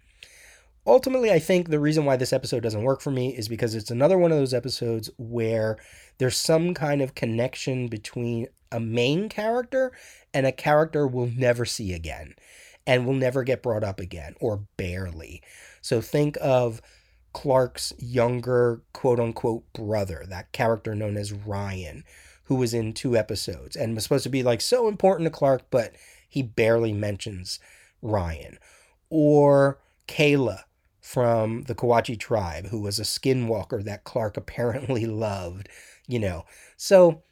Speaker 1: Ultimately, I think the reason why this episode doesn't work for me is because it's another one of those episodes where there's some kind of connection between a main character and a character we'll never see again and will never get brought up again or barely. So think of Clark's younger quote unquote brother, that character known as Ryan, who was in two episodes and was supposed to be like so important to Clark, but he barely mentions Ryan. Or Kayla from the Kawatche tribe, who was a skinwalker that Clark apparently loved, you know. So,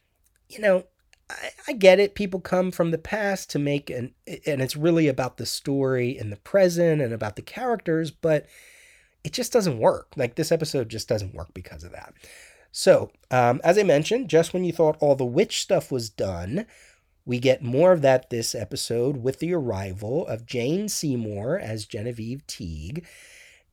Speaker 1: you know, I, I get it. People come from the past to make an, and it's really about the story in the present and about the characters, but it just doesn't work. Like this episode just doesn't work because of that. So, um, as I mentioned, just when you thought all the witch stuff was done, we get more of that this episode with the arrival of Jane Seymour as Genevieve Teague.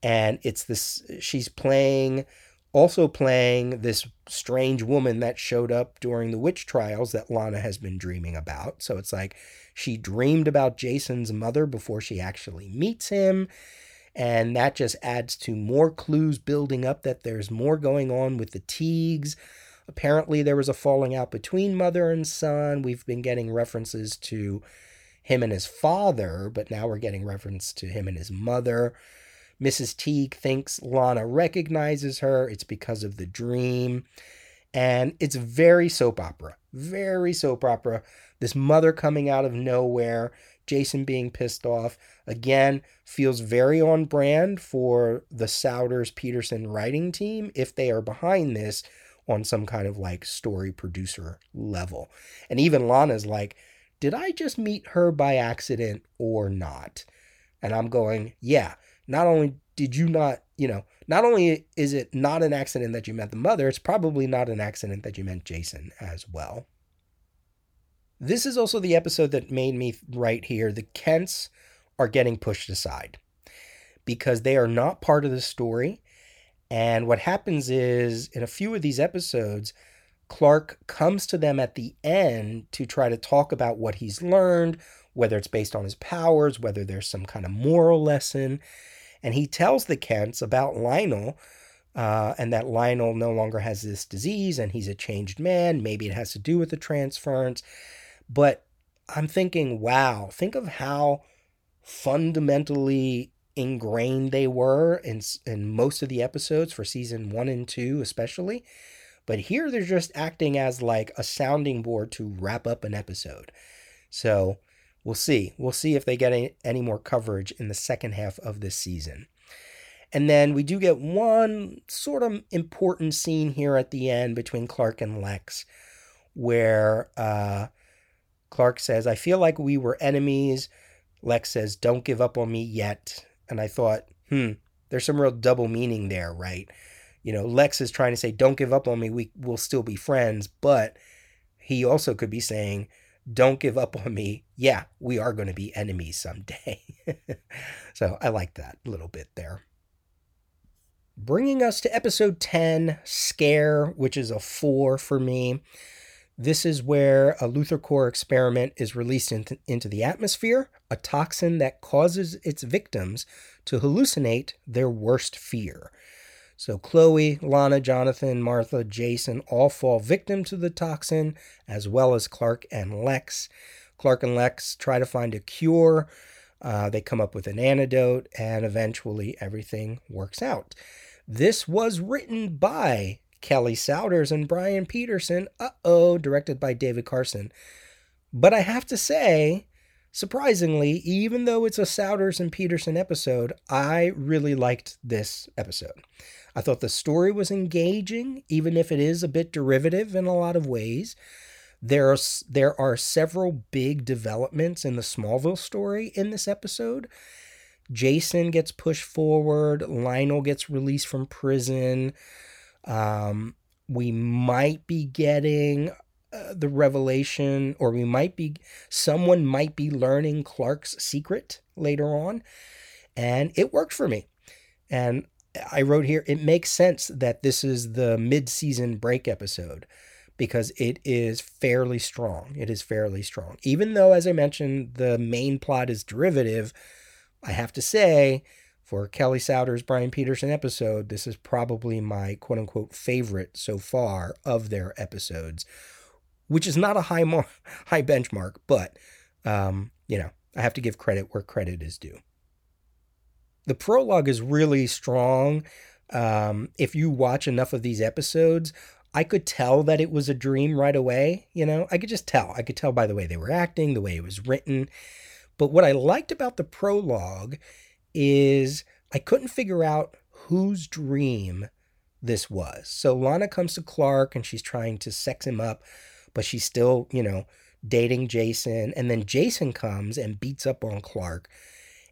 Speaker 1: And it's this, she's playing, also playing this strange woman that showed up during the witch trials that Lana has been dreaming about. So it's like she dreamed about Jason's mother before she actually meets him. And that just adds to more clues building up that there's more going on with the Teagues. Apparently, there was a falling out between mother and son. We've been getting references to him and his father, but now we're getting reference to him and his mother. Mrs. Teague thinks Lana recognizes her. It's because of the dream. And it's very soap opera. Very soap opera. This mother coming out of nowhere, Jason being pissed off. Again, feels very on brand for the Souders Peterson writing team if they are behind this on some kind of like story producer level. And even Lana's like, did I just meet her by accident or not? And I'm going, yeah, not only did you not, you know, not only is it not an accident that you met the mother, it's probably not an accident that you met Jason as well. This is also the episode that made me write here the Kents are getting pushed aside because they are not part of the story. And what happens is in a few of these episodes, Clark comes to them at the end to try to talk about what he's learned, whether it's based on his powers, whether there's some kind of moral lesson. And he tells the Kents about Lionel uh, and that Lionel no longer has this disease and he's a changed man. Maybe it has to do with the transference. But I'm thinking, wow, think of how fundamentally ingrained they were in, in most of the episodes for season one and two, especially. But here they're just acting as like a sounding board to wrap up an episode. So we'll see. We'll see if they get any, any more coverage in the second half of this season. And then we do get one sort of important scene here at the end between Clark and Lex, where uh, Clark says, I feel like we were enemies. Lex says, Don't give up on me yet. And I thought, hmm, there's some real double meaning there, right? You know, Lex is trying to say, Don't give up on me. We will still be friends. But he also could be saying, Don't give up on me. Yeah, we are going to be enemies someday. so I like that little bit there. Bringing us to episode 10, Scare, which is a four for me. This is where a LuthorCorp experiment is released into, into the atmosphere, a toxin that causes its victims to hallucinate their worst fear. So Chloe, Lana, Jonathan, Martha, Jason all fall victim to the toxin, as well as Clark and Lex. Clark and Lex try to find a cure. Uh, they come up with an antidote, and eventually everything works out. This was written by Kelly Souders and Brian Peterson. Uh oh, directed by David Carson. But I have to say, surprisingly, even though it's a Souders and Peterson episode, I really liked this episode. I thought the story was engaging, even if it is a bit derivative in a lot of ways. There are, there are several big developments in the Smallville story in this episode. Jason gets pushed forward. Lionel gets released from prison. Um, we might be getting the revelation, or we might be, someone might be learning Clark's secret later on. And it worked for me. And I wrote here, it makes sense that this is the mid season break episode because it is fairly strong. It is fairly strong. Even though, as I mentioned, the main plot is derivative, I have to say, for Kelly Souders' Brian Peterson episode, this is probably my quote unquote favorite so far of their episodes, which is not a high mar- high benchmark, but um, you know, I have to give credit where credit is due. The prologue is really strong. Um, if you watch enough of these episodes, I could tell that it was a dream right away. You know, I could just tell. I could tell by the way they were acting, the way it was written. But what I liked about the prologue is I couldn't figure out whose dream this was. So Lana comes to Clark and she's trying to sex him up, but she's still, you know, dating Jason. And then Jason comes and beats up on Clark.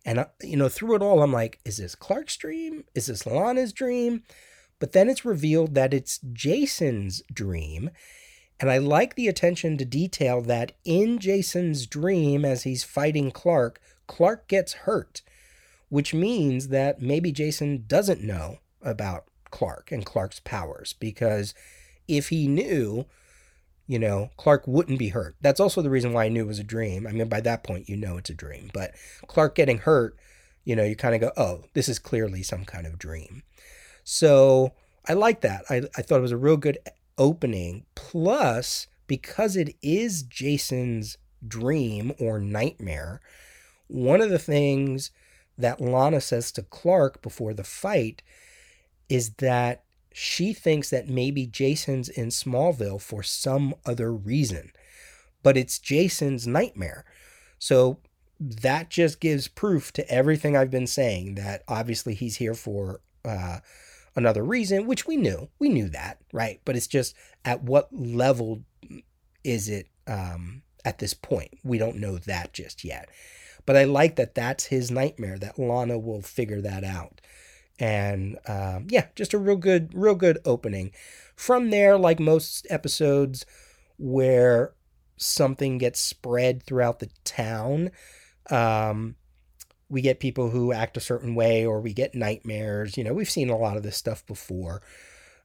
Speaker 1: And, uh, you know, through it all, I'm like, is this Clark's dream? Is this Lana's dream? But then it's revealed that it's Jason's dream. And I like the attention to detail that in Jason's dream, as he's fighting Clark, Clark gets hurt, which means that maybe Jason doesn't know about Clark and Clark's powers because if he knew, you know, Clark wouldn't be hurt. That's also the reason why I knew it was a dream. I mean, by that point, you know it's a dream. But Clark getting hurt, you know, you kind of go, oh, this is clearly some kind of dream. So I like that. I, I thought it was a real good opening. Plus, because it is Jason's dream or nightmare, one of the things that Lana says to Clark before the fight is that she thinks that maybe Jason's in Smallville for some other reason, but it's Jason's nightmare. So that just gives proof to everything I've been saying that obviously he's here for uh, another reason, which we knew. We knew that, right? But it's just at what level is it um, at this point? We don't know that just yet. But I like that that's his nightmare, that Lana will figure that out. And um, yeah, just a real good, real good opening. From there, like most episodes where something gets spread throughout the town, um, we get people who act a certain way or we get nightmares. You know, we've seen a lot of this stuff before.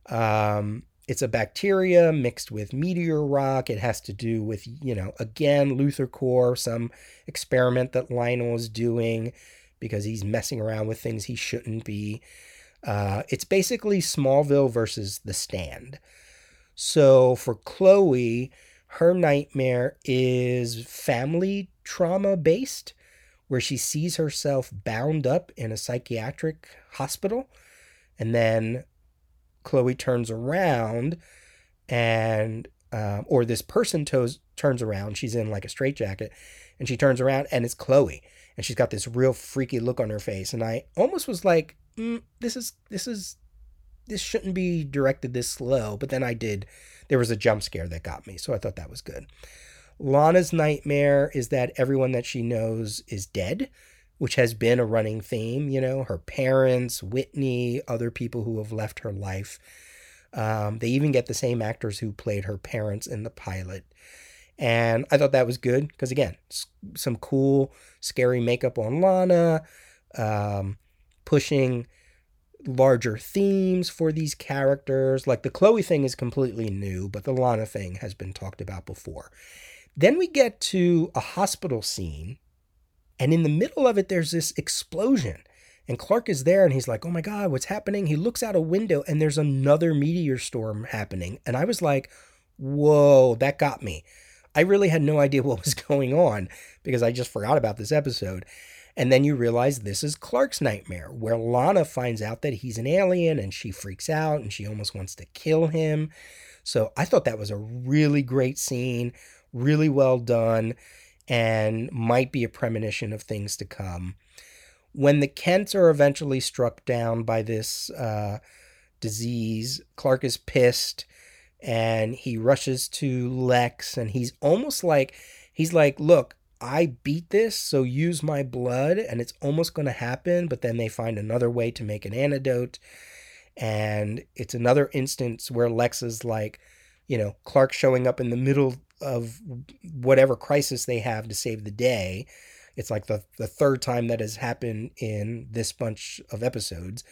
Speaker 1: Um, it's a bacteria mixed with meteor rock. It has to do with, you know, again, LuthorCorp, some experiment that Lionel is doing because he's messing around with things he shouldn't be. Uh, it's basically Smallville versus The Stand. So for Chloe, her nightmare is family trauma based where she sees herself bound up in a psychiatric hospital. And then Chloe turns around and, um, or this person toes, turns around. She's in like a straitjacket and she turns around and it's Chloe. And she's got this real freaky look on her face. And I almost was like, mm, this is, this is, this shouldn't be directed this slow. But then I did, there was a jump scare that got me. So I thought that was good. Lana's nightmare is that everyone that she knows is dead, which has been a running theme. You know, her parents, Whitney, other people who have left her life. Um, they even get the same actors who played her parents in the pilot. And I thought that was good because, again, some cool, scary makeup on Lana, um, pushing larger themes for these characters. Like the Chloe thing is completely new, but the Lana thing has been talked about before. Then we get to a hospital scene, and in the middle of it, there's this explosion. And Clark is there and he's like, oh my God, what's happening? He looks out a window and there's another meteor storm happening. And I was like, whoa, that got me. I really had no idea what was going on because I just forgot about this episode. And then you realize this is Clark's nightmare, where Lana finds out that he's an alien and she freaks out and she almost wants to kill him. So I thought that was a really great scene really well done, and might be a premonition of things to come. When the Kents are eventually struck down by this uh, disease, Clark is pissed and he rushes to Lex, and he's almost like, he's like, Look, I beat this, so use my blood, and it's almost going to happen, but then they find another way to make an antidote. And it's another instance where Lex is like, you know, Clark showing up in the middle of whatever crisis they have to save the day. It's like the, the third time that has happened in this bunch of episodes.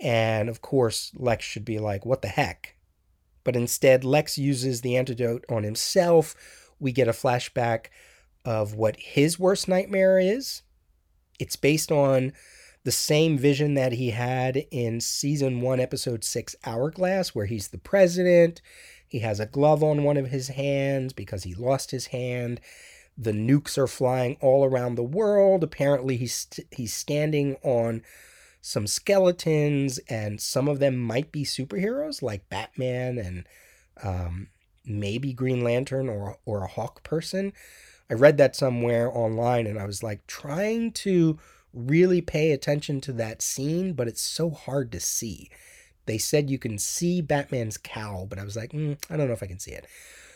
Speaker 1: And of course, Lex should be like, what the heck? But instead, Lex uses the antidote on himself. We get a flashback of what his worst nightmare is. It's based on the same vision that he had in season one, episode six, Hourglass, where he's the president. He has a glove on one of his hands because he lost his hand. The nukes are flying all around the world. Apparently, he's he's standing on some skeletons, and some of them might be superheroes like Batman and um, maybe Green Lantern or or a Hawk person. I read that somewhere online, and I was like trying to really pay attention to that scene, but it's so hard to see. They said you can see Batman's cowl, but I was like, mm, I don't know if I can see it.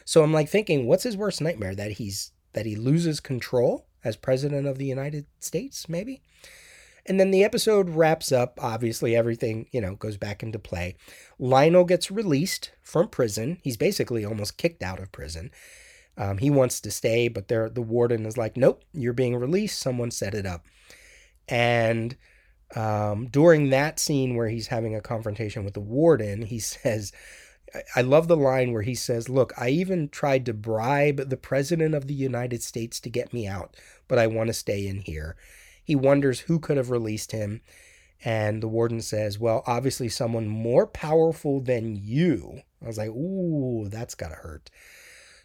Speaker 1: So I'm like thinking, what's his worst nightmare? That he's that he loses control as president of the United States, maybe. And then the episode wraps up. Obviously, everything you know goes back into play. Lionel gets released from prison. He's basically almost kicked out of prison. Um, he wants to stay, but the warden is like, "Nope, you're being released. Someone set it up." And um, during that scene where he's having a confrontation with the warden, he says, I love the line where he says, Look, I even tried to bribe the president of the United States to get me out, but I want to stay in here. He wonders who could have released him. And the warden says, Well, obviously, someone more powerful than you. I was like, Ooh, that's got to hurt.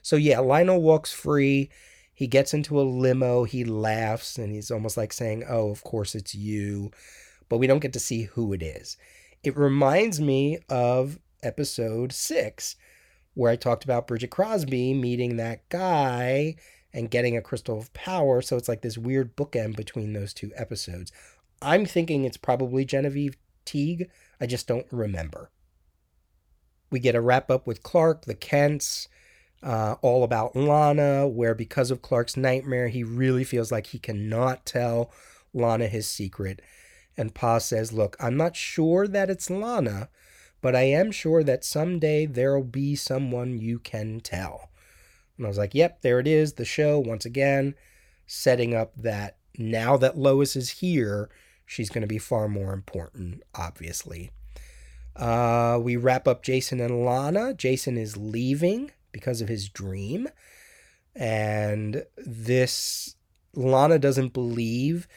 Speaker 1: So, yeah, Lionel walks free. He gets into a limo. He laughs and he's almost like saying, Oh, of course it's you. But we don't get to see who it is. It reminds me of episode six, where I talked about Bridget Crosby meeting that guy and getting a crystal of power. So it's like this weird bookend between those two episodes. I'm thinking it's probably Genevieve Teague. I just don't remember. We get a wrap up with Clark, the Kents, uh, all about Lana, where because of Clark's nightmare, he really feels like he cannot tell Lana his secret. And Pa says, Look, I'm not sure that it's Lana, but I am sure that someday there'll be someone you can tell. And I was like, Yep, there it is. The show, once again, setting up that now that Lois is here, she's going to be far more important, obviously. Uh, we wrap up Jason and Lana. Jason is leaving because of his dream. And this, Lana doesn't believe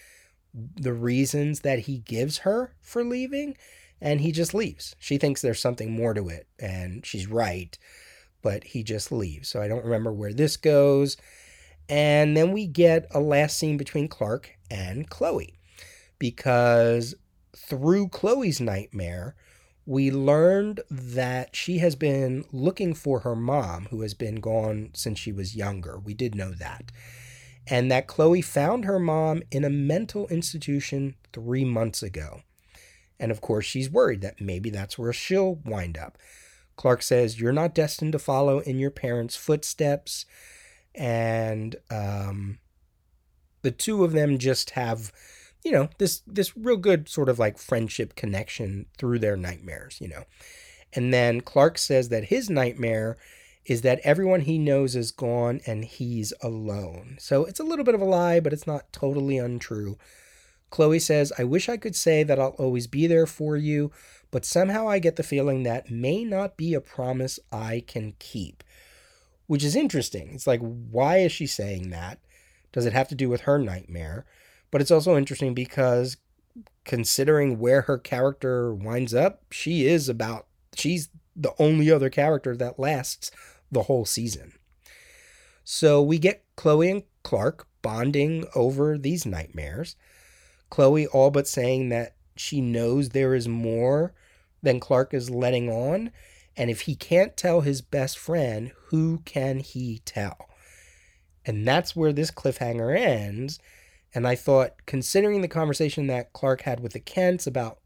Speaker 1: the reasons that he gives her for leaving. And he just leaves. She thinks there's something more to it. And she's right. But he just leaves. So I don't remember where this goes. And then we get a last scene between Clark and Chloe. Because through Chloe's nightmare, we learned that she has been looking for her mom, who has been gone since she was younger. We did know that. And that Chloe found her mom in a mental institution three months ago. And of course, she's worried that maybe that's where she'll wind up. Clark says, You're not destined to follow in your parents' footsteps. And um, the two of them just have you know this this real good sort of like friendship connection through their nightmares you know. And then clark says that his nightmare is that everyone he knows is gone and he's alone. So it's a little bit of a lie but it's not totally untrue. Chloe says i wish i could say that i'll always be there for you but somehow i get the feeling that may not be a promise i can keep which is interesting it's like why is she saying that does it have to do with her nightmare but it's also interesting because considering where her character winds up, she is about she's the only other character that lasts the whole season. So we get Chloe and Clark bonding over these nightmares. Chloe all but saying that she knows there is more than Clark is letting on. And if he can't tell his best friend, who can he tell? And that's where this cliffhanger ends. And I thought, considering the conversation that Clark had with the Kents about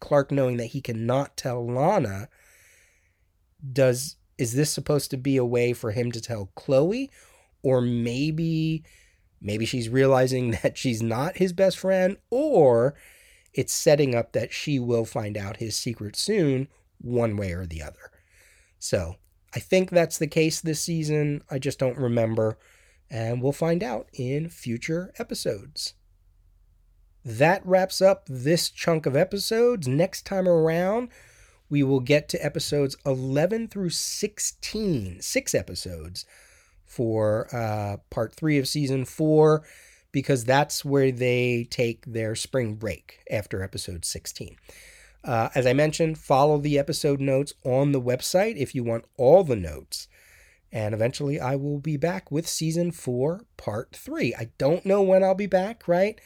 Speaker 1: Clark knowing that he cannot tell Lana, does is this supposed to be a way for him to tell Chloe? or maybe maybe she's realizing that she's not his best friend or it's setting up that she will find out his secret soon one way or the other. So, I think that's the case this season. I just don't remember and we'll find out in future episodes. That wraps up this chunk of episodes. Next time around, we will get to episodes 11 through 16, six episodes for uh, part three of season four, because that's where they take their spring break after episode 16. Uh, as I mentioned, follow the episode notes on the website if you want all the notes. And eventually I will be back with season four, part three. I don't know when I'll be back, right?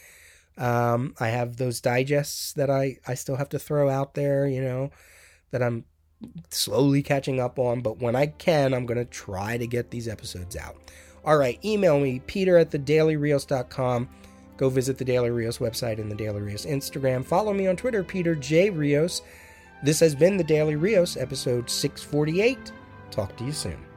Speaker 1: Um, I have those digests that I, I still have to throw out there, you know, that I'm slowly catching up on. But when I can, I'm going to try to get these episodes out. All right, email me, peter at thedailyrios.com. Go visit the Daily Rios website and the Daily Rios Instagram. Follow me on Twitter, Peter J. Rios. This has been the Daily Rios, episode 648. Talk to you soon.